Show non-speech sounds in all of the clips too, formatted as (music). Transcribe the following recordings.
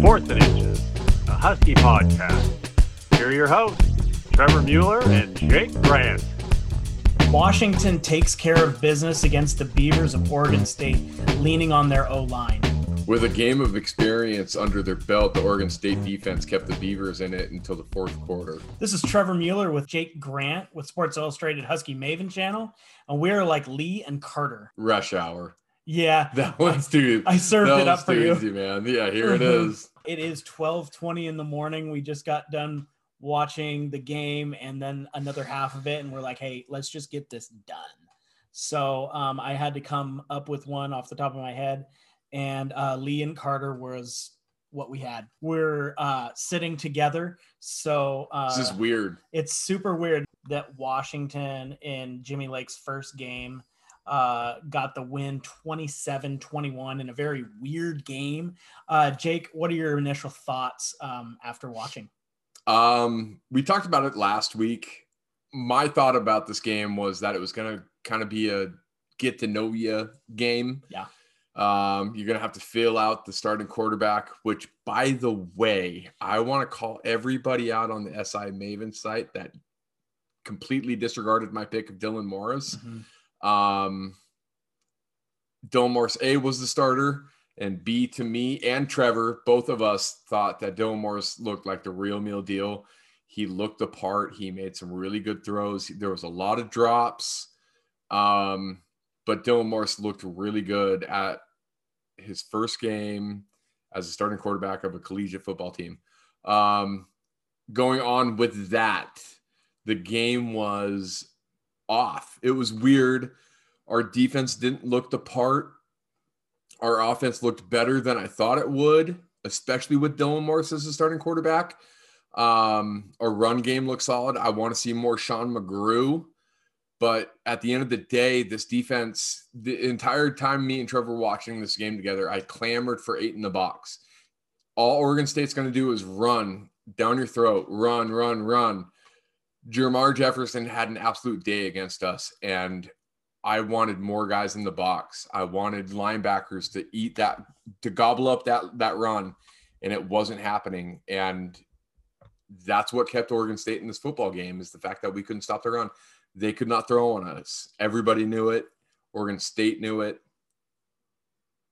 Fourth and Inches, a Husky podcast. Here are your hosts, Trevor Mueller and Jake Grant. Washington takes care of business against the Beavers of Oregon State, leaning on their O line. With a game of experience under their belt, the Oregon State defense kept the Beavers in it until the fourth quarter. This is Trevor Mueller with Jake Grant with Sports Illustrated Husky Maven channel, and we're like Lee and Carter. Rush hour. Yeah, That one's too. I served it up one's for too you. easy, man. Yeah, here it Mhm. is. It is 12:20 in the morning. We just got done watching the game and then another half of it and we're like, "Hey, let's just get this done." So, um, I had to come up with one off the top of my head and uh, Lee and Carter was what we had. We're uh, sitting together. So, uh, This is weird. it's super weird that Washington in Jimmy Lake's first game uh, got the win 27 21 in a very weird game. Uh, Jake, what are your initial thoughts um, after watching? Um, we talked about it last week. My thought about this game was that it was going to kind of be a get to know you game. Yeah. Um, you're going to have to fill out the starting quarterback, which, by the way, I want to call everybody out on the SI Maven site that completely disregarded my pick of Dylan Morris. Um, Morris A was the starter, and B to me and Trevor, both of us thought that Morris looked like the real meal deal. He looked the part. He made some really good throws. There was a lot of drops, um, but Dylan Morris looked really good at his first game as a starting quarterback of a collegiate football team. Um, going on with that, the game was off. It was weird. Our defense didn't look the part. Our offense looked better than I thought it would, especially with Dylan Morris as the starting quarterback. Um, our run game looks solid. I want to see more Sean McGrew. But at the end of the day, this defense, the entire time me and Trevor watching this game together, I clamored for eight in the box. All Oregon State's going to do is run down your throat, run, run, run. Jermar Jefferson had an absolute day against us, and I wanted more guys in the box. I wanted linebackers to eat that, to gobble up that that run, and it wasn't happening. And that's what kept Oregon State in this football game is the fact that we couldn't stop the run. They could not throw on us. Everybody knew it. Oregon State knew it.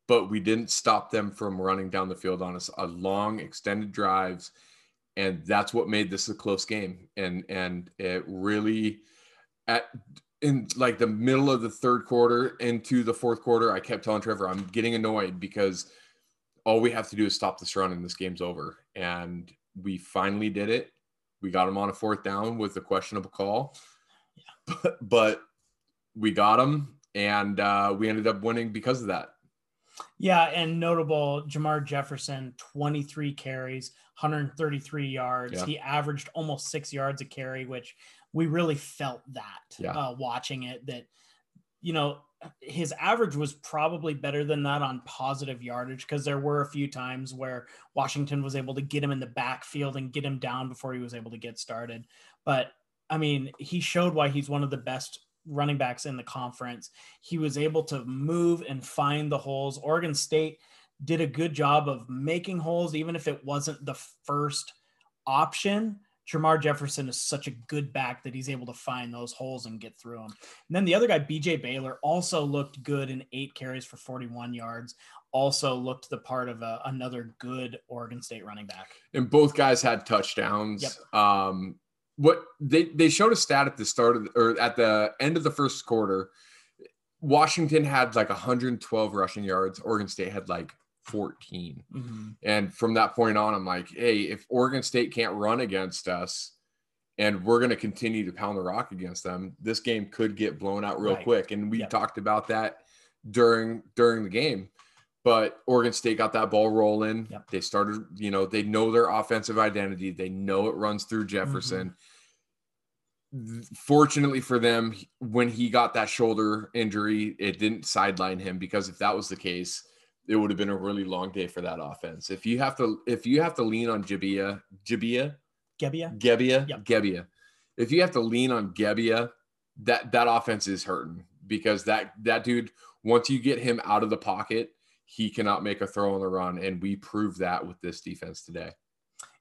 But we didn't stop them from running down the field on us A long extended drives and that's what made this a close game. And and it really at in like the middle of the third quarter into the fourth quarter i kept telling trevor i'm getting annoyed because all we have to do is stop this run and this game's over. And we finally did it. We got him on a fourth down with a questionable call. Yeah. (laughs) but, but we got him and uh, we ended up winning because of that Yeah, and notable Jermar Jefferson, 23 carries, 133 yards. Yeah. He averaged almost six yards a carry, which we really felt that Yeah. uh, watching it. That, you know, his average was probably better than that on positive yardage because there were a few times where Washington was able to get him in the backfield and get him down before he was able to get started. But I mean, he showed why he's one of the best running backs in the conference. He was able to move and find the holes. Oregon State did a good job of making holes, even if it wasn't the first option. Jermar Jefferson is such a good back that he's able to find those holes and get through them. And then the other guy, BJ Baylor, also looked good in eight carries for 41 yards. Also looked the part of a, another good Oregon State running back. and both guys had touchdowns. Yep. Um, what they they showed a stat at the start of the, or at the end of the first quarter. Washington had like 112 rushing yards. Oregon State had like 14. Mm-hmm. And from that point on, I'm like, hey, if Oregon State can't run against us, and we're going to continue to pound the rock against them, this game could get blown out real Right. quick. And we Yep. talked about that during during the game. But Oregon State got that ball rolling. Yep. They started, you know, they know their offensive identity. They know it runs through Jefferson. Th- Fortunately for them, when he got that shoulder injury, it didn't sideline him because if that was the case, it would have been a really long day for that offense. If you have to, if you have to lean on Jabia, Jabia, Gebbia. Gebbia, Yep. Gebbia. If you have to lean on Gebbia, that that offense is hurting because that that dude once you get him out of the pocket, he cannot make a throw on the run, and we proved that with this defense today.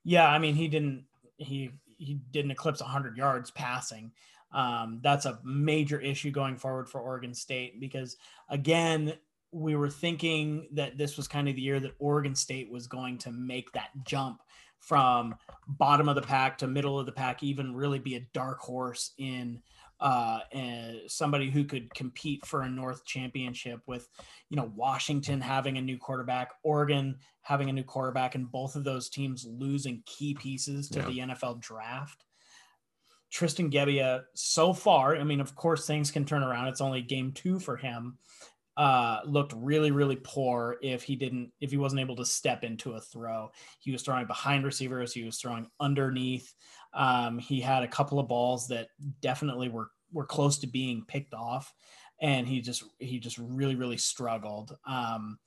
Yeah, I mean, he didn't he he didn't eclipse 100 yards passing. Um, that's a major issue going forward for Oregon State because again, we were thinking that this was kind of the year that Oregon State was going to make that jump from bottom of the pack to middle of the pack, even really be a dark horse in uh, and somebody who could compete for a North championship with, you know, Washington having a new quarterback, Oregon having a new quarterback, and both of those teams losing key pieces to yeah. the NFL draft. Tristan Gebbia, so far, I mean, of course, things can turn around. It's only game two for him. Uh, looked really, really poor if he didn't, if he wasn't able to step into a throw. He was throwing behind receivers, he was throwing underneath. Um, he had a couple of balls that definitely were were close to being picked off, and he just he just really, really struggled. Um,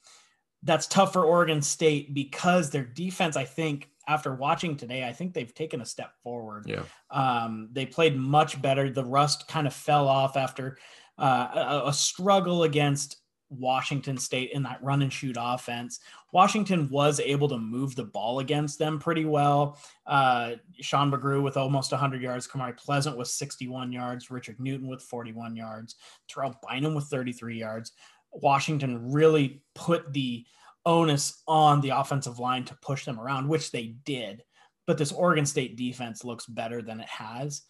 that's tough for Oregon State because their defense, I think, after watching today, I think they've taken a step forward. Yeah. Um, they played much better. The rust kind of fell off after uh, a, a, struggle against Washington State in that run and shoot offense. Washington was able to move the ball against them pretty well. Uh, Sean McGrew with almost 100 yards, Kamari Pleasant with 61 yards, Richard Newton with 41 yards, Terrell Bynum with 33 yards. Washington really put the onus on the offensive line to push them around, which they did. But this Oregon State defense looks better than it has.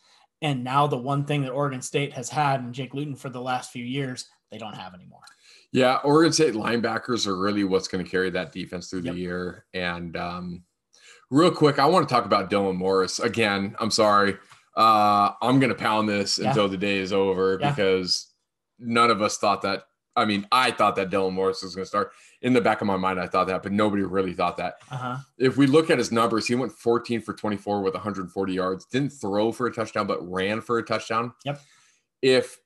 And now the one thing that Oregon State has had in Jake Luton for the last few years, they don't have anymore. Yeah, Oregon State linebackers are really what's going to carry that defense through yep. the year. And um, real quick, I want to talk about Dylan Morris again. I'm sorry. Uh, I'm going to pound this yeah. until the day is over yeah. because none of us thought that. I mean, I thought that Dylan Morris was going to start in the back of my mind, I thought that, but nobody really thought that. Uh-huh. If we look at his numbers, he went 14 for 24 with 140 yards, didn't throw for a touchdown, but ran for a touchdown. Yep. If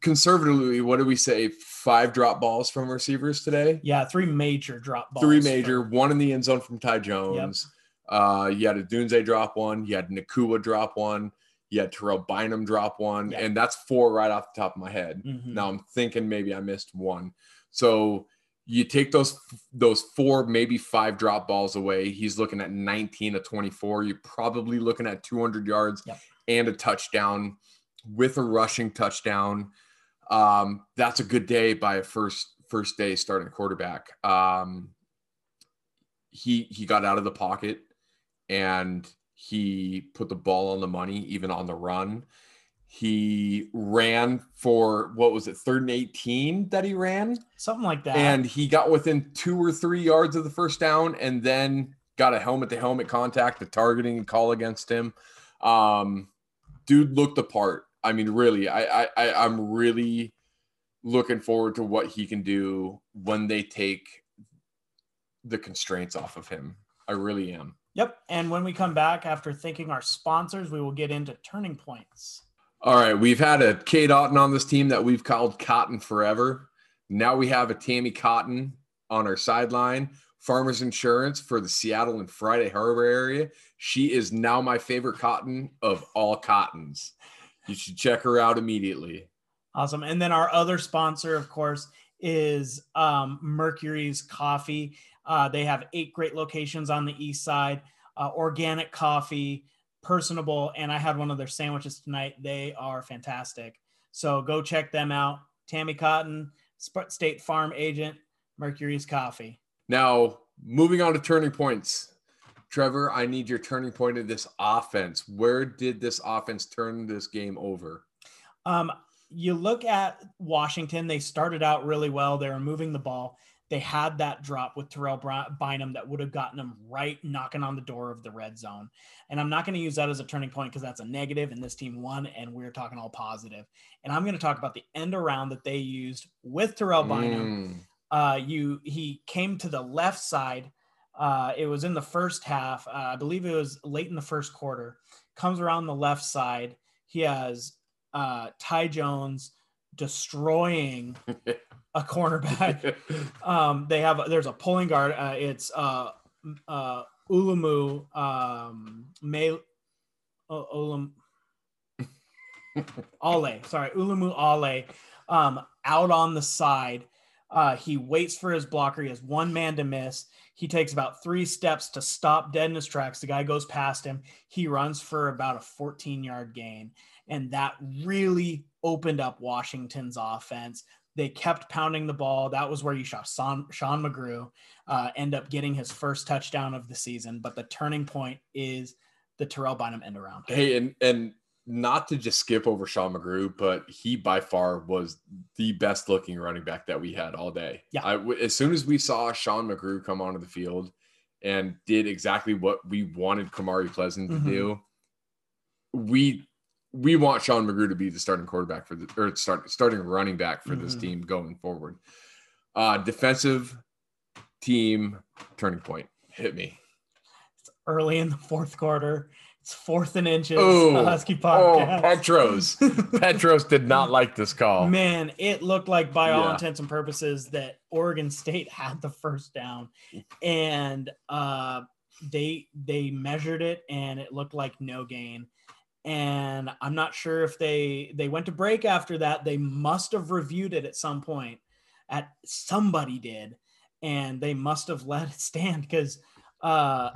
conservatively, what do we say? Five drop balls from receivers today? Yeah, three major drop balls. Three major, one in the end zone from Ty Jones. Yep. Uh, you had Odunze drop one, you had Nacua drop one, you had Terrell Bynum drop one, yep. and that's four right off the top of my head. Mm-hmm. Now I'm thinking maybe I missed one. So you take those those four maybe five drop balls away he's looking at 19 to 24 you're probably looking at 200 yards yep. and a touchdown with a rushing touchdown um, that's a good day by a first first day starting quarterback um, he he got out of the pocket and he put the ball on the money even on the run he ran for what was it, third and 18 that he ran? Something like that. And he got within two or three yards of the first down and then got a helmet to helmet contact, the targeting call against him. Um, dude looked the part. I mean, really, I, I I'm really looking forward to what he can do when they take the constraints off of him. I really am. Yep. And when we come back after thanking our sponsors, we will get into turning points. All right, we've had a Cade Otton on this team that we've called Cotton forever. Now we have a Tammy Cotton on our sideline. Farmers Insurance for the Seattle and Friday Harbor area. She is now my favorite cotton of all cottons. You should check her out immediately. Awesome. And then our other sponsor, of course, is um, Mercury's Coffee. Uh, they have eight great locations on the east side. Uh, organic coffee, personable, and I had one of their sandwiches tonight. They are fantastic. So go check them out. Tammy Cotton, State Farm agent, Mercury's Coffee. Now, moving on to turning points. Trevor, I need your turning point of this offense. Where did this offense turn this game over? Um, you look at Washington, they started out really well. They were moving the ball they had that drop with Terrell Bynum that would have gotten them right knocking on the door of the red zone. And I'm not going to use that as a turning point because that's a negative and this team won and we're talking all positive. And I'm going to talk about the end around that they used with Terrell Bynum. Mm. Uh, you he came to the left side. Uh, it was in the first half. Uh, I believe it was late in the first quarter. Comes around the left side. He has uh, Ty Jones destroying (laughs) a cornerback. um, they have there's a pulling guard. Uh, it's uh, uh, Ulumoo um, May uh, Ulam Ale. (laughs) Sorry, Ulumoo Ale um, out on the side. Uh, he waits for his blocker. He has one man to miss. He takes about three steps to stop dead in his tracks. The guy goes past him. He runs for about a 14 yard gain. And that really opened up Washington's offense. They kept pounding the ball. That was where you saw Sean, Sean McGrew uh, end up getting his first touchdown of the season. But the turning point is the Terrell Bynum end around. Hey, and and not to just skip over Sean McGrew, but he by far was the best looking running back that we had all day. Yeah. I, as soon as we saw Sean McGrew come onto the field and did exactly what we wanted Kamari Pleasant to Mhm. do, we we want Sean McGrew to be the starting quarterback for the or start starting running back for this Mhm. team going forward. Uh defensive team turning point. Hit me. It's early in the fourth quarter, it's fourth and inches. Oh, the Husky Oh. Petros. (laughs) Petros did not like this call. Man, it looked like, by all Yeah. intents and purposes, that Oregon State (laughs) had the first down, and uh, they they measured it, and it looked like no gain. And I'm not sure if they they went to break after that. They must have reviewed it at some point. At somebody did, and they must have let it stand because uh,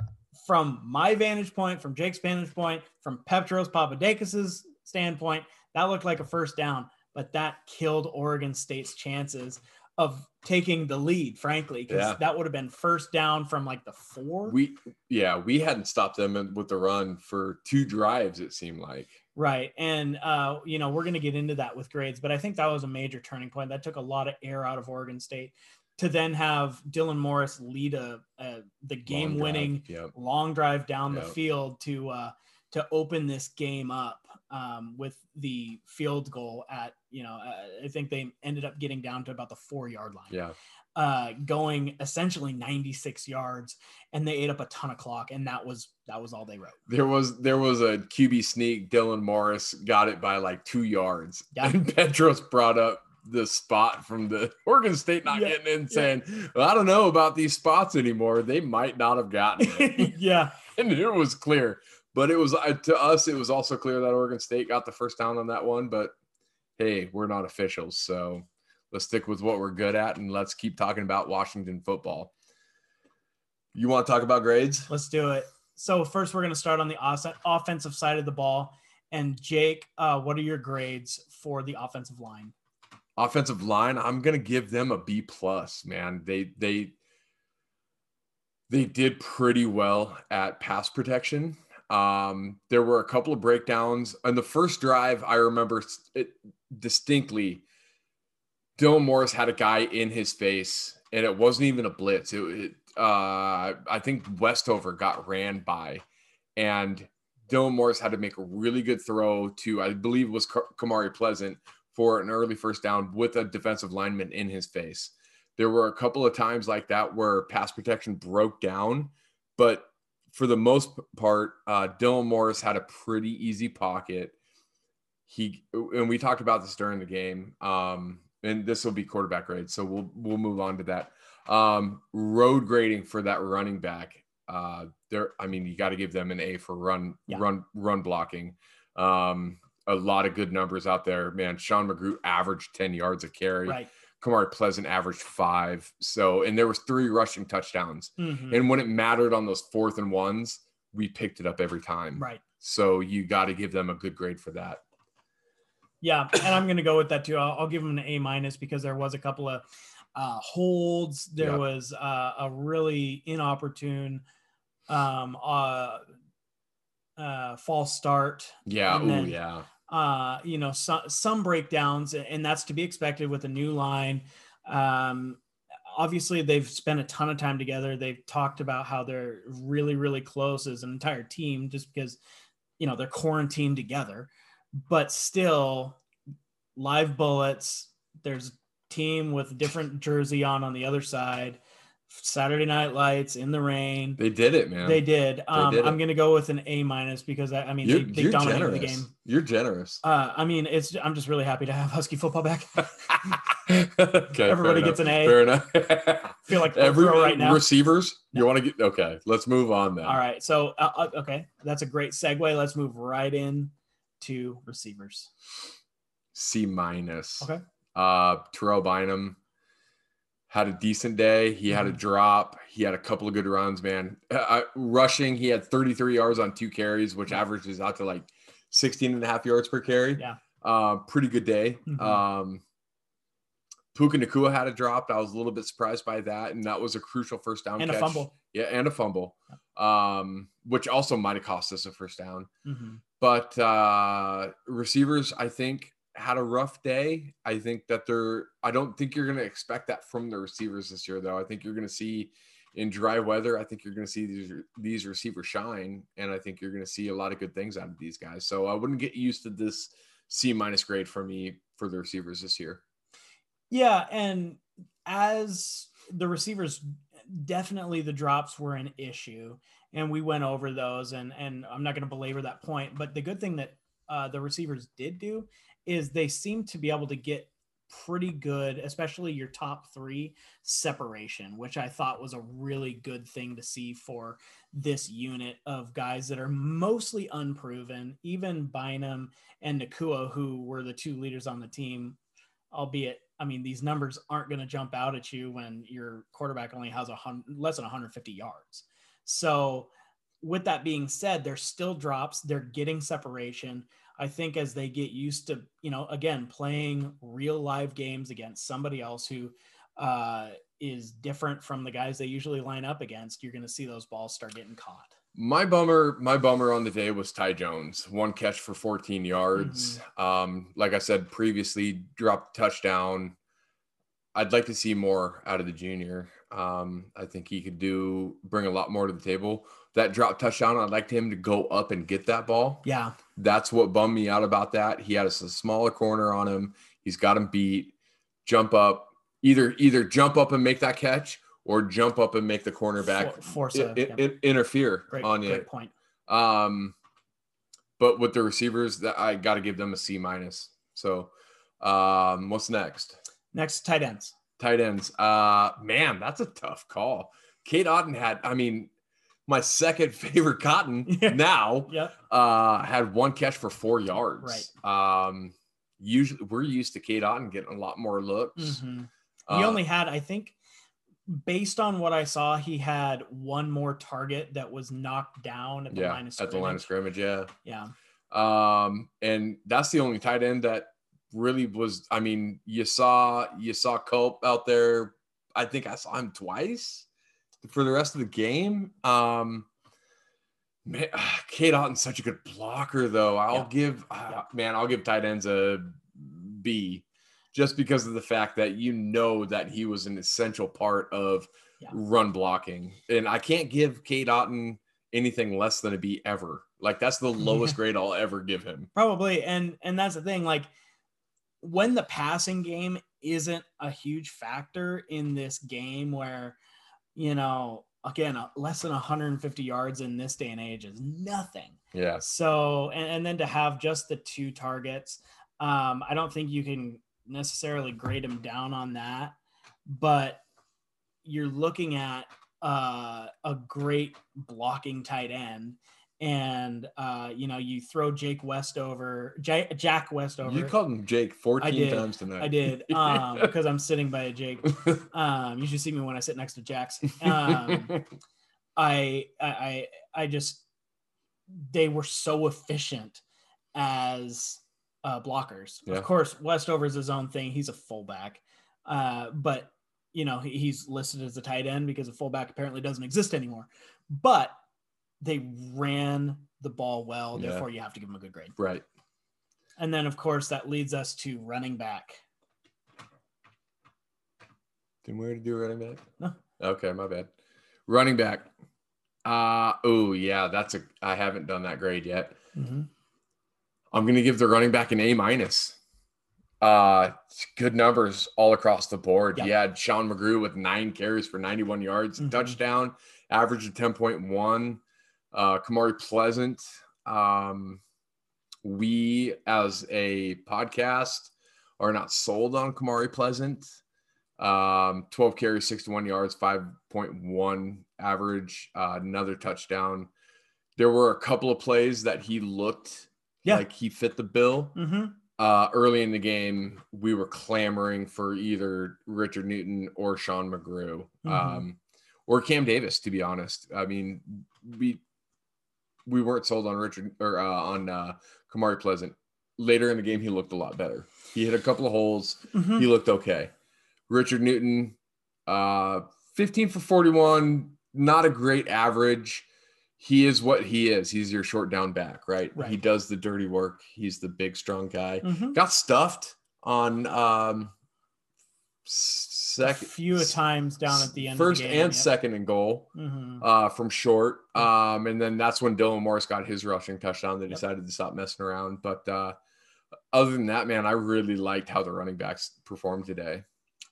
from my vantage point, from Jake's vantage point, from Petros Papadakis's standpoint, that looked like a first down but that killed Oregon State's chances of taking the lead, frankly, because Yeah. that would have been first down from like the four. We yeah, we hadn't stopped them with the run for two drives. It seemed like right. And, uh, you know, we're going to get into that with grades, but I think that was a major turning point. That took a lot of air out of Oregon State to then have Dylan Morris lead a, a the game winning Yep. long drive down the field to uh, to open this game up um, with the field goal at you know uh, I think they ended up getting down to about the four yard line. Yeah. uh, going essentially 96 yards, and they ate up a ton of clock, and that was that was all they wrote. There was there was a QB sneak. Dylan Morris got it by like two yards, Yeah. and (laughs) Petros brought up the spot from the (laughs) Oregon State not Yeah. getting in, saying, well, "I don't know about these spots anymore. They might not have gotten it." (laughs) yeah, (laughs) and it was clear. But it was uh, to us, it was also clear that Oregon State got the first down on that one. But hey, we're not officials, so let's stick with what we're good at and let's keep talking about Washington football. You want to talk about grades? let's do it. So first, we're going to start on the offensive side of the ball. And Jake, uh, what are your grades for the offensive line? Offensive line, I'm gonna give them a B plus. Man, they they they did pretty well at pass protection. Um, there were a couple of breakdowns on the first drive. I remember it distinctly. Dylan Morris had a guy in his face, and it wasn't even a blitz. It, it uh, I think Westover got ran by, and Dylan Morris had to make a really good throw to, I believe, was Ka- Kamari Pleasant for an early first down with a defensive lineman in his face. There were a couple of times like that where pass protection broke down, but for the most part, uh, Dylan Morris had a pretty easy pocket. He and we talked about this during the game, um, and this will be quarterback grade, so we'll we'll move on to that. Um, road grading for that running back. Uh, there, I mean, you got to give them an A for run Yeah. run run blocking. Um, a lot of good numbers out there, man. Sean McGrew averaged ten yards a carry. Right. Kamari Pleasant averaged five. So, and there was three rushing touchdowns. Mhm. And when it mattered on those fourth and ones, we picked it up every time. Right. So you got to give them a good grade for that. Yeah, and I'm going to go with that too. I'll, I'll give them an A minus because there was a couple of uh, holds. There Yeah. was uh, a really inopportune um, uh, uh, false start. Yeah. Oh, yeah. Uh, you know, some some breakdowns, and that's to be expected with a new line. Um, obviously, they've spent a ton of time together. They've talked about how they're really, really close as an entire team, just because you know they're quarantined together. But still, live bullets. There's team with different jersey on on the other side. Saturday Night Lights in the rain. They did it, man. They did. Um, did I'm going to go with an A minus because I, I mean You're, they, they dominated generous. the game. You're generous. Uh, I mean, it's I'm just really happy to have Husky football back. (laughs) okay. Everybody gets an A. Fair enough. I (laughs) feel like Every Every right now. receivers, you want to get okay. Let's move on then. All right, so uh, uh, okay, that's a great segue. Let's move right in to receivers. C minus. Okay. Uh, Terrell Bynum. Had a decent day. He had a Mhm. drop. He had a couple of good runs, man. Uh, rushing, he had 33 yards on two carries, which averages out to like 16 and a half yards per carry. Yeah. Uh, pretty good day. Mhm. Um, Puka Nacua had a drop. I was a little bit surprised by that. And that was a crucial first down and a catch. fumble. Yeah, and a fumble, um, which also might have cost us a first down. Mhm. But uh, receivers, I think, had a rough day. I think that they're. I don't think you're going to expect that from the receivers this year, though. I think you're going to see in dry weather. I think you're going to see these these receivers shine, and I think you're going to see a lot of good things out of these guys. So I wouldn't get used to this C minus grade for me for the receivers this year. Yeah, and as the receivers, definitely the drops were an issue, and we went over those, and and I'm not going to belabor that point, but the good thing that uh, the receivers did do is they seem to be able to get pretty good, especially your top three separation, which I thought was a really good thing to see for this unit of guys that are mostly unproven. Even Bynum and Nacua, who were the two leaders on the team, albeit I mean these numbers aren't going to jump out at you when your quarterback only has a hundred less than 150 yards. So with that being said, there's still drops. They're getting separation. I think as they get used to, you know, again, playing real live games against somebody else who uh, is different from the guys they usually line up against, you're going to see those balls start getting caught. My bummer, my bummer on the day was Ty Jones. One catch for 14 yards. Um, like I said previously, dropped touchdown. I'd like to see more out of the junior. Um, I think he could do bring a lot more to the table. That drop touchdown, I'd like him to go up and get that ball. Yeah. That's what bummed me out about that. He had a smaller corner on him. He's got him beat. Jump up, either either jump up and make that catch, or jump up and make the cornerback For- force a- i- yeah. i- interfere Great, on you. great point. Um, but with the receivers, that I got to give them a C minus. So, um, what's next? Next, tight ends. Tight ends. Uh, man, that's a tough call. Cade Otton had, I mean, my second (laughs) favorite cotton (laughs) now Yep. uh had one catch for four yards. Um, usually we're used to Cade Otton getting a lot more looks. Mhm. He Uh, only had, I think, based on what I saw, he had one more target that was knocked down at the yeah, line of at the line of scrimmage. scrimmage. Yeah. Yeah. Um, and that's the only tight end that really was. I mean, you saw you saw Cope out there. I think I saw him twice for the rest of the game. Um, man, Cade Otton's such a good blocker, though. I'll Yeah. give uh, Yeah. man, I'll give tight ends a B, just because of the fact that you know that he was an essential part of Yeah. run blocking, and I can't give Cade Otton anything less than a B ever. Like that's the (laughs) lowest grade I'll ever give him. Probably. And and that's the thing. Like when the passing game isn't a huge factor in this game where, you know, again, less than 150 yards in this day and age is nothing. Yeah. So, and, and then to have just the two targets, um, I don't think you can necessarily grade him down on that, but you're looking at uh, a great blocking tight end. And uh, you know, you throw Jake Westover, J- Jack Westover. You called him Jake 14 did. times tonight. I did (laughs) um, because I'm sitting by a Jake. (laughs) Um, you should see me when I sit next to Jack's. Um, I, I, I, I just, they were so efficient as uh, blockers. Yeah. Of course, Westover's his own thing. He's a fullback, uh, but you know he's listed as a tight end because a fullback apparently doesn't exist anymore. But they ran the ball well, Yeah. therefore you have to give them a good grade. right. And then, of course, that leads us to running back. Didn't we already do running back? No. Okay, my bad. Running back. Uh oh yeah, that's a I haven't done that grade yet. I'm gonna give the running back an A minus. Uh good numbers all across the board. Yeah. You had Sean McGrew with nine carries for 91 yards, Mhm. touchdown, average of 10.1. Uh Kamari Pleasant. Um we as a podcast are not sold on Kamari Pleasant. Um, 12 carries, 61 yards, 5.1 average, uh, another touchdown. There were a couple of plays that he looked Yeah. like he fit the bill. Mm-hmm. uh, early in the game, we were clamoring for either Richard Newton or Sean McGrew, Mhm. um, or Cam Davis. To be honest, I mean, we we weren't sold on Richard or uh, on uh, Kamari Pleasant. Later in the game, he looked a lot better. He hit a couple of holes. Mhm. He looked okay. Richard Newton, uh, 15 for 41, not a great average. He is what he is. He's your short down back, right? Right. He does the dirty work. He's the big, strong guy. Mhm. Got stuffed on um, second, few times down at the end. first of the game, and second and goal Mhm. uh, from short. Um, and then that's when Dylan Morris got his rushing touchdown. They Yep. decided to stop messing around. But uh, other than that, man, I really liked how the running backs performed today.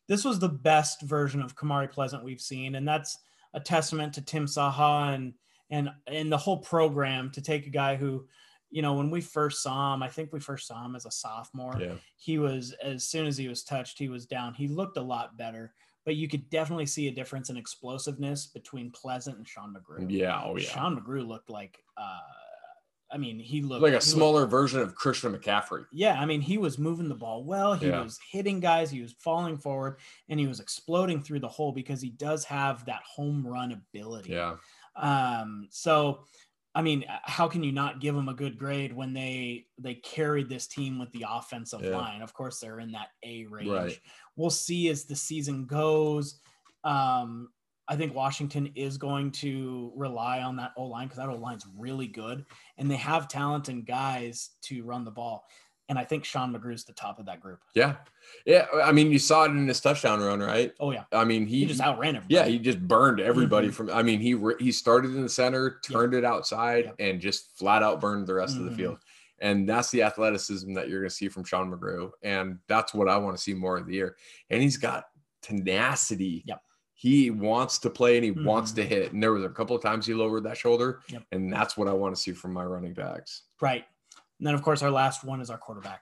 This was the best version of Kamari Pleasant we've seen, and that's a testament to Tim Saha and and and the whole program to take a guy who, you know, when we first saw him, I think we first saw him as a sophomore. Yeah. He was as soon as he was touched, he was down. He looked a lot better, but you could definitely see a difference in explosiveness between Pleasant and Sean McGrew. Yeah. Oh, yeah. Sean McGrew looked like, uh, I mean, he looked like a looked- smaller version of Christian McCaffrey. yeah, I mean, he was moving the ball well. He Yeah. was hitting guys. He was falling forward, and he was exploding through the hole because he does have that home run ability. Yeah. Um. So, I mean, how can you not give them a good grade when they they carried this team with the offensive Yeah. line? Of course, they're in that A range. Right. We'll see as the season goes. Um. I think Washington is going to rely on that O line because that O line's really good, and they have talent and guys to run the ball. And I think Sean McGrew's the top of that group. Yeah. Yeah. I mean, you saw it in his touchdown run, right? Oh yeah, I mean, he, he, just outran everybody. yeah, he just burned everybody Mhm. from. I mean, he he started in the center, Yep. turned it outside, Yep. and just flat out burned the rest of Mhm. the field. And that's the athleticism that you're going to see from Sean McGrew, and that's what I want to see more of the year. And he's got tenacity. Yep. He wants to play and he wants Mhm. to hit. And there was a couple of times he lowered that shoulder, Yep. and that's what I want to see from my running backs. right. And then of course our last one is our quarterback.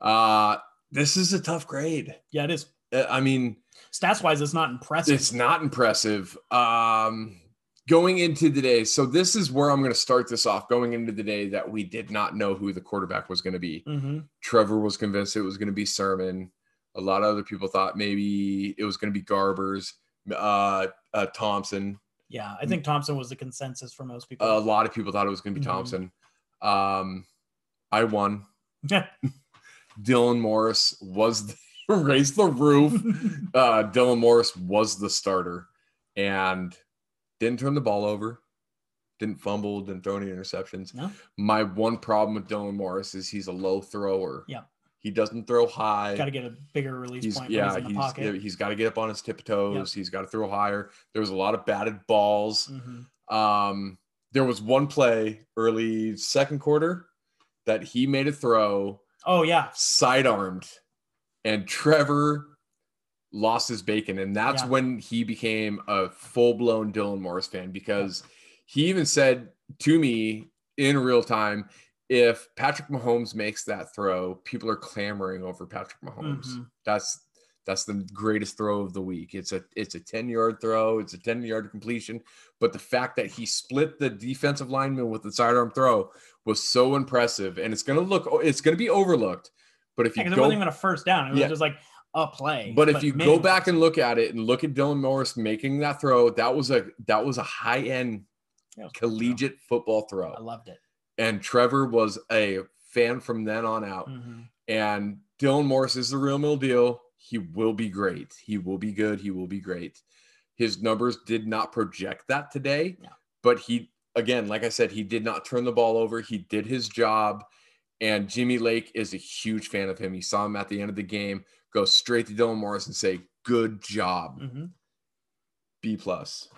Uh, this is a tough grade. Yeah, it is. Uh, I mean, Stats wise, it's not impressive. it's not impressive. Um, going into the day, so this is where I'm going to start this off. Going into the day that we did not know who the quarterback was going to be. Mhm. Trevor was convinced it was going to be Sirmon. A lot of other people thought maybe it was going to be Garbers, uh, uh, Thomson. Yeah, I think Thomson was the consensus for most people. A lot of people thought it was going to be Mhm. Thomson. Um, I won. (laughs) Dylan Morris was the, (laughs) raised the roof. (laughs) uh, Dylan Morris was the starter and didn't turn the ball over, didn't fumble, didn't throw any interceptions. No. My one problem with Dylan Morris is he's a low thrower. Yeah. He doesn't throw high. Got to get a bigger release he's point yeah, when he's in he's he's got to get up on his tiptoes. He's got to throw higher. There was a lot of batted balls. Mhm. Um, there was one play early second quarter that he made a throw Oh yeah, sidearmed and Trevor lost his bacon. And that's Yeah. when he became a full-blown Dylan Morris fan because he even said to me in real time if Patrick Mahomes makes that throw people are clamoring over Patrick Mahomes. Mhm. that's that's the greatest throw of the week. It's a it's a 10 yard throw. It's a 10 yard completion. But the fact that he split the defensive lineman with the sidearm throw was so impressive and it's going to look it's going to be overlooked but if Yeah, you 'cause it wasn't even a first down. It was Yeah. just like a play. but if you go back and look at it and look at Dylan Morris making that throw, that was a that was a high end Yeah, it was a good collegiate football throw. I loved it. And Trevor was a fan from then on out. Mhm. And Dylan Morris is the real mill deal. He will be great. He will be good. He will be great. His numbers did not project that today, No. but he again, like I said, he did not turn the ball over. He did his job. And Jimmy Lake is a huge fan of him. He saw him at the end of the game go straight to Dylan Morris and say, "Good job, Mhm. B plus."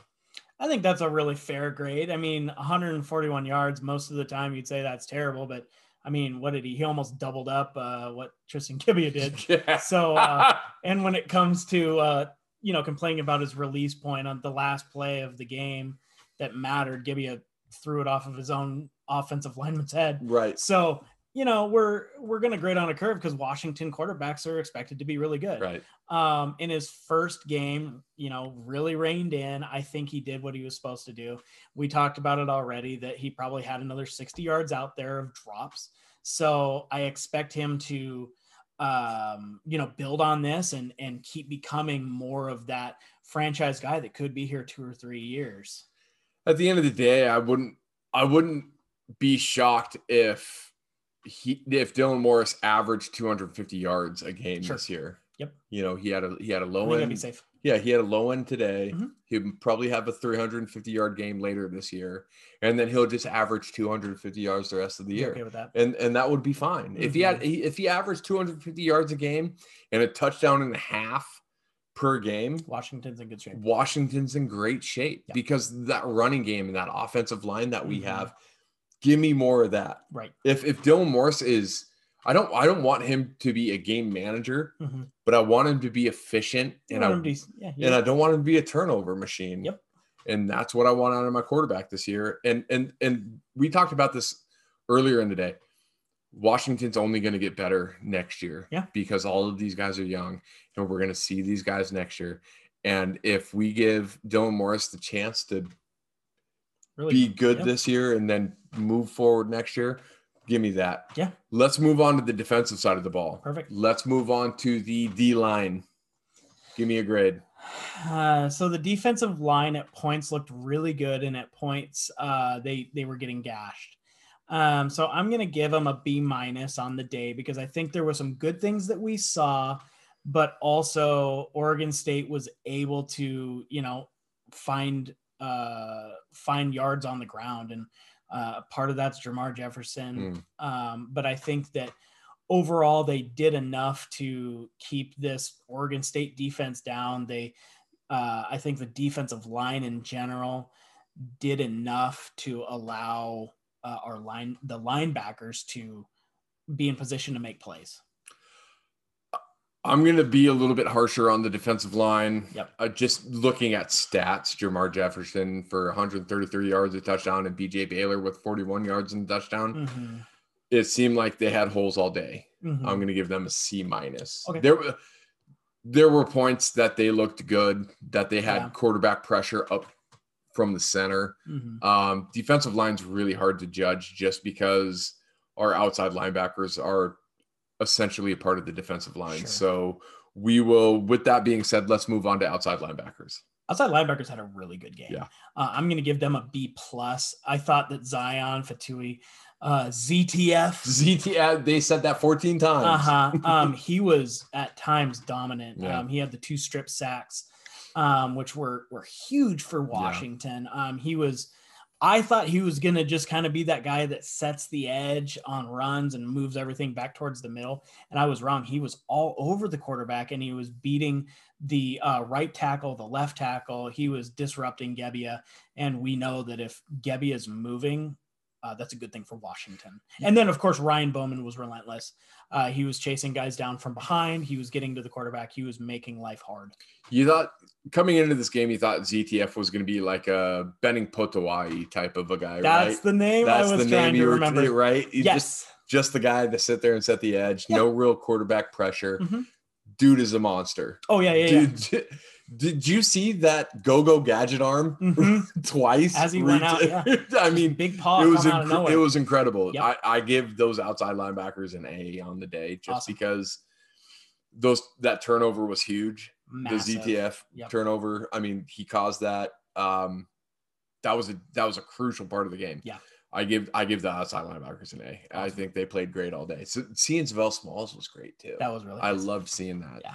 I think that's a really fair grade. I mean, 141 yards. Most of the time, you'd say that's terrible, but I mean, what did he? He almost doubled up uh, what Tristan Gebbia did. (laughs) Yeah. So, uh, (laughs) and when it comes to uh, you know complaining about his release point on the last play of the game that mattered, Gebbia threw it off of his own offensive lineman's head. right. So you know, we're we're gonna grade on a curve because Washington quarterbacks are expected to be really good. Right. Um, in his first game, you know, really reined in. I think he did what he was supposed to do. We talked about it already that he probably had another 60 yards out there of drops. So I expect him to um, you know, build on this and and keep becoming more of that franchise guy that could be here two or three years. At the end of the day, I wouldn't I wouldn't be shocked if he if Dylan Morris averaged 250 yards a game Sure. this year. Yep. You know, he had a he had a low that'd be end. safe. Yeah, he had a low end today. Mhm. He'll probably have a 350 yard game later this year, and then he'll just average 250 yards the rest of the year. okay with that. and and that would be fine if he had if he averaged 250 yards a game and a touchdown and a half per game Washington's in good shape. washington's in great shape Yeah. because that running game and that offensive line that we Mhm. have give me more of that Right. if if dylan morris is i don't i don't want him to be a game manager Mhm. but i want him to be efficient and i to- yeah, yeah. and I don't want him to be a turnover machine. Yep. And that's what I want out of my quarterback this year. And and and we talked about this earlier in the day. Washington's only going to get better next year. Yeah. Because all of these guys are young and we're going to see these guys next year. And if we give Dylan Morris the chance to really be good Yep. this year and then move forward next year, give me that. Yeah. Let's move on to the defensive side of the ball. Perfect. Let's move on to the D line. Give me a grade. Uh, so the defensive line at points looked really good, and at points uh, they they were getting gashed. Um, so I'm gonna give them a B minus on the day because I think there were some good things that we saw, but also Oregon State was able to you know find uh, find yards on the ground, and uh, part of that's Jermar Jefferson. Um, but I think that overall they did enough to keep this Oregon State defense down. They, uh, I think the defensive line in general did enough to allow uh, our line, the linebackers, to be in position to make plays. I'm going to be a little bit harsher on the defensive line. Yep. Uh, just looking at stats, Jermar Jefferson for 133 yards, a touchdown, and BJ Baylor with 41 yards and touchdown. Mhm. It seemed like they had holes all day. Mhm. I'm going to give them a C minus. Okay. There, were- there were points that they looked good, that they had Yeah. quarterback pressure up from the center. Mhm. Um, defensive line's really hard to judge just because our outside linebackers are essentially a part of the defensive line. Sure. So we will, with that being said, let's move on to outside linebackers. Outside linebackers had a really good game. Yeah. Uh, I'm going to give them a B plus. I thought that Zion Fatui, uh, ZTF, ZT, they said that 14 times. Uh-huh. Um, (laughs) he was at times dominant. Yeah. Um, he had the two strip sacks, um, which were were huge for Washington. Um, he was I thought he was gonna just kind of be that guy that sets the edge on runs and moves everything back towards the middle. And I was wrong. He was all over the quarterback and he was beating the uh, right tackle, the left tackle. He was disrupting Gebbia. And we know that if Gebbia is moving, uh, that's a good thing for Washington. And then, of course, Ryan Bowman was relentless. Uh, he was chasing guys down from behind. He was getting to the quarterback. He was making life hard. You thought coming into this game, you thought ZTF was going to be like a Benning Potoa'e type of a guy, That's right? the name I was trying to you were- remember. right? You yes. Just, just the guy to sit there and set the edge. Yeah. No real quarterback pressure. Mhm. Dude is a monster. oh yeah, yeah, yeah. (laughs) Did you see that go-go gadget arm Mhm. (laughs) twice As he went out, (laughs) I mean, big paw it was come out of nowhere. it was incredible. Yep. I, I give those outside linebackers an A on the day just Awesome. because those that turnover was huge. Massive. The ZTF Yep. turnover. I mean, he caused that. Um, that was a that was a crucial part of the game. Yeah. I give I give the outside linebackers an A. I Awesome. think they played great all day. So seeing Sav'ell Smalls was great too. That was really. I nice. loved seeing that. Yeah.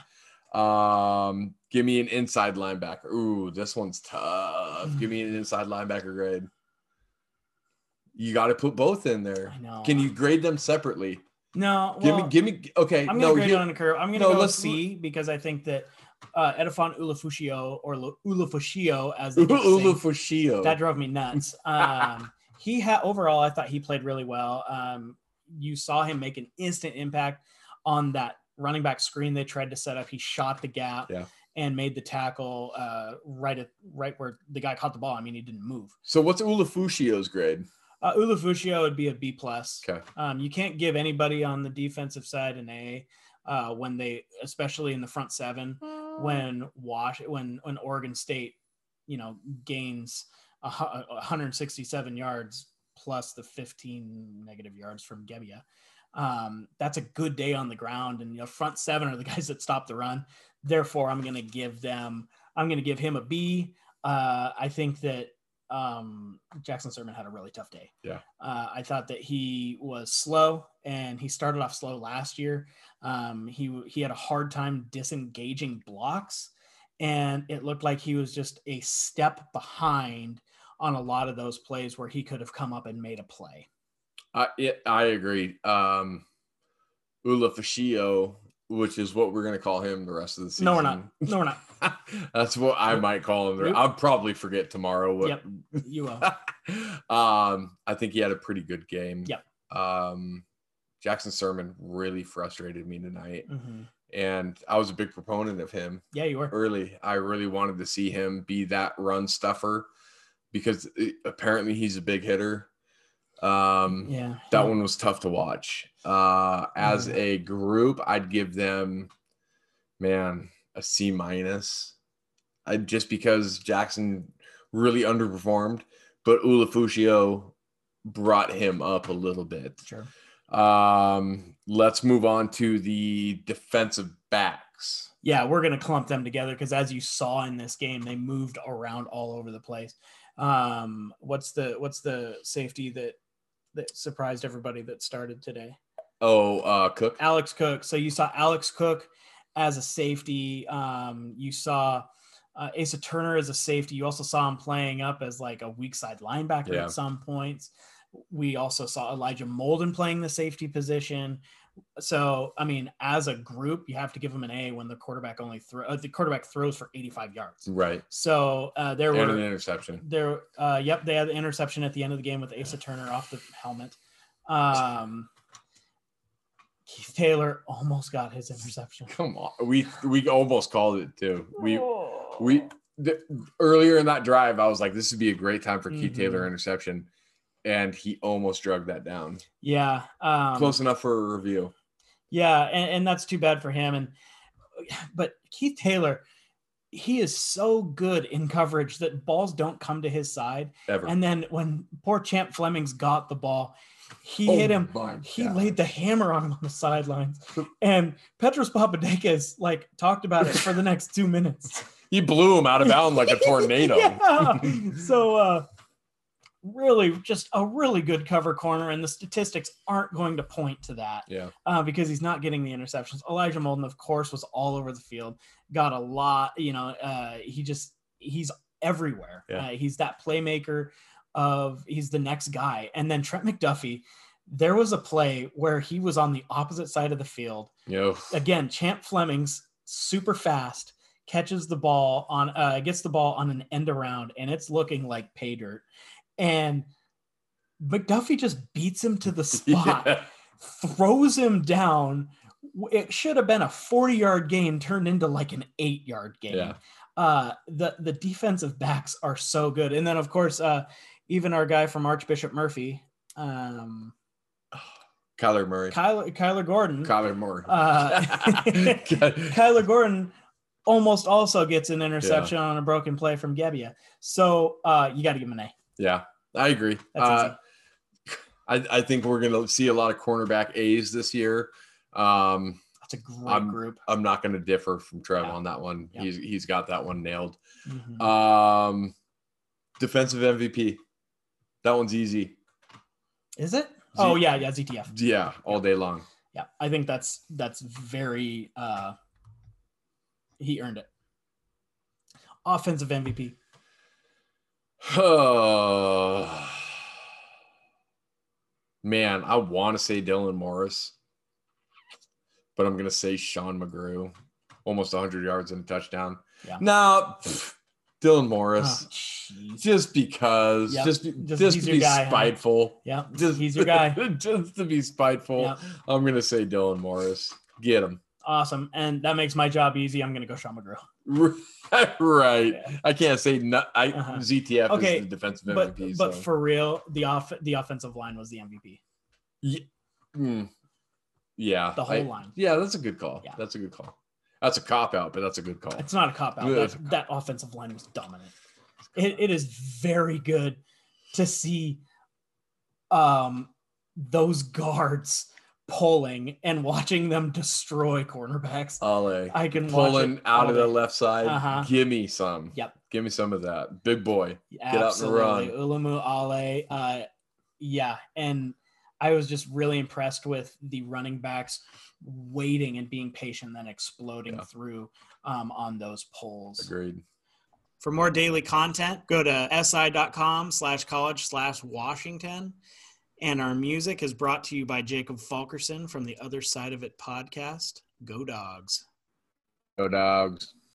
Um, give me an inside linebacker. Ooh, this one's tough. give me an (sighs) inside linebacker grade. You got to put both in there. I know. Can you grade them separately? No. give me, give me. Okay, I'm gonna grade here- on a curve. I'm gonna no, go let's- C because I think that uh, Edefuan Ulafushio or Ulafushio as they keep that drove me nuts. (laughs) Um, he had overall, I thought he played really well. Um, you saw him make an instant impact on that running back screen they tried to set up. He shot the gap Yeah. and made the tackle uh, right at right where the guy caught the ball. I mean, he didn't move. So what's Ulafushio's grade? Uh, Ulufushio would be a B plus. Okay. Um, you can't give anybody on the defensive side an A uh, when they, especially in the front seven, when Wash, when when Oregon State, you know, gains a, a 167 yards plus the 15 negative yards from Gebbia. Um, that's a good day on the ground, and you know, front seven are the (laughs) guys that stop the run. Therefore, I'm going to give them. I'm going to give him a B. Uh, I think that um, Jackson Sirmon had a really tough day. Yeah. Uh, I thought that he was slow, and he started off slow last year. Um, he he had a hard time disengaging blocks, and it looked like he was just a step behind on a lot of those plays where he could have come up and made a play. I it, I agree. Um, Ula Fashio, which is what we're gonna call him the rest of the season. No, we're not. No, we're not. That's what I might call him. I'll probably forget tomorrow. What, Yep. You will. (laughs) um, I think he had a pretty good game. Yep. Um, Jackson Sirmon really frustrated me tonight, Mhm. and I was a big proponent of him Yeah, you were. early. I really wanted to see him be that run stuffer because it- apparently he's a big hitter. Um, Yeah. that one was tough to watch. Uh, as Mhm. a group, I'd give them, man, a C minus. I just because Jackson really underperformed, but Ulofoshio brought him up a little bit. Sure. Um, let's move on to the defensive backs. Yeah, we're gonna clump them together because as you saw in this game, they moved around all over the place. Um, what's the what's the safety that that surprised everybody that started today? Oh, uh, Cook. Alex Cook. So you saw Alex Cook as a safety. Um, you saw uh, Asa Turner as a safety. You also saw him playing up as like a weak side linebacker Yeah. at some points. We also saw Elijah Molden playing the safety position. So, I mean, as a group, you have to give them an A when the quarterback only throw uh, the quarterback throws for 85 yards. Right. So uh, there And an interception. there. Uh, yep, they had the interception at the end of the game with Asa Turner off the helmet. Um, Keith Taylor almost got his interception. Come on. We we almost called it too. We Oh. we th- earlier in that drive, I was like, this would be a great time for Keith Mhm. Taylor interception, and he almost drug that down. yeah, um, Close enough for a review. Yeah, and, and that's too bad for him. And but Keith Taylor, he is so good in coverage that balls don't come to his side. Ever. And then when poor Champ Fleming's got the ball, he Oh hit him. He God. laid the hammer on him on the sidelines. (laughs) And Petros Papadakis like talked about it for the next two minutes. (laughs) He blew him out of bounds like a (laughs) tornado. yeah. So uh really just a really good cover corner and the statistics aren't going to point to that Yeah. uh, because he's not getting the interceptions elijah molden of course was all over the field got a lot you know uh he just he's everywhere Yeah. uh, he's that playmaker of he's the next guy and then trent mcduffie there was a play where he was on the opposite side of the field You again, Champ Flemings super fast catches the ball on uh gets the ball on an end around and it's looking like pay dirt. And McDuffie just beats him to the (laughs) spot, yeah. throws him down. It should have been a 40 yard gain turned into like an eight yard gain. Yeah. Uh the the defensive backs are so good. And then of course uh even our guy from Archbishop Murphy, um (sighs) Kyler Murray. Kyler Kyler Gordon. Kyler Murray. Uh, (laughs) (laughs) Kyler Gordon almost also gets an interception on a broken play from Gebbia. So uh, you got to give him an A. yeah, I agree. Uh, I, I think we're going to see a lot of cornerback A's this year. Um, That's a great I'm- group. I'm not going to differ from Trev Yeah. on that one. Yeah. He's he's got that one nailed. Mhm. Um, defensive MVP. That one's easy. Is it? Oh yeah, yeah, ZTF. Yeah, all day long. Yeah, I think that's that's very. uh He earned it. Offensive MVP. (sighs) Man, I want to say Dylan Morris, but I'm going to say Sean McGrew. Almost 100 yards and a touchdown. Yeah. No, pff, Dylan Oh, Morris. jeez. just because, Yep. just, Just- just, to be guy, huh? spiteful. Yeah, Just, he's your guy. (laughs) just to be spiteful. Yeah. I'm going to say Dylan Morris. Get him. Awesome. And that makes my job easy. I'm going to go Sean McGrew. (laughs) right. Yeah. I can't say no, I Uh-huh. ZTF Okay, is the defensive But MVP. but so. for real, the off the offensive line was the MVP. Hmm. yeah, The whole I- line. Yeah, that's a good call. Yeah. That's a good call. That's a cop out, but that's a good call. It's not a cop out. That, cop. that offensive line was dominant. It, it is very good to see um, those guards pulling and watching them destroy cornerbacks. Ale I can watch pulling it out all of the left side. Uh-huh. Give me some. Yep. Give me some of that. Big boy. get out and Absolutely. Ulumoo Ale. Uh, yeah. And I was just really impressed with the running backs waiting and being patient, then exploding Yeah. through um, on those pulls. Agreed. For more daily content, go to si.com slash college slash Washington. And our music is brought to you by Jacob Falkerson from the Other Side of It podcast. Go Dogs. Go dogs.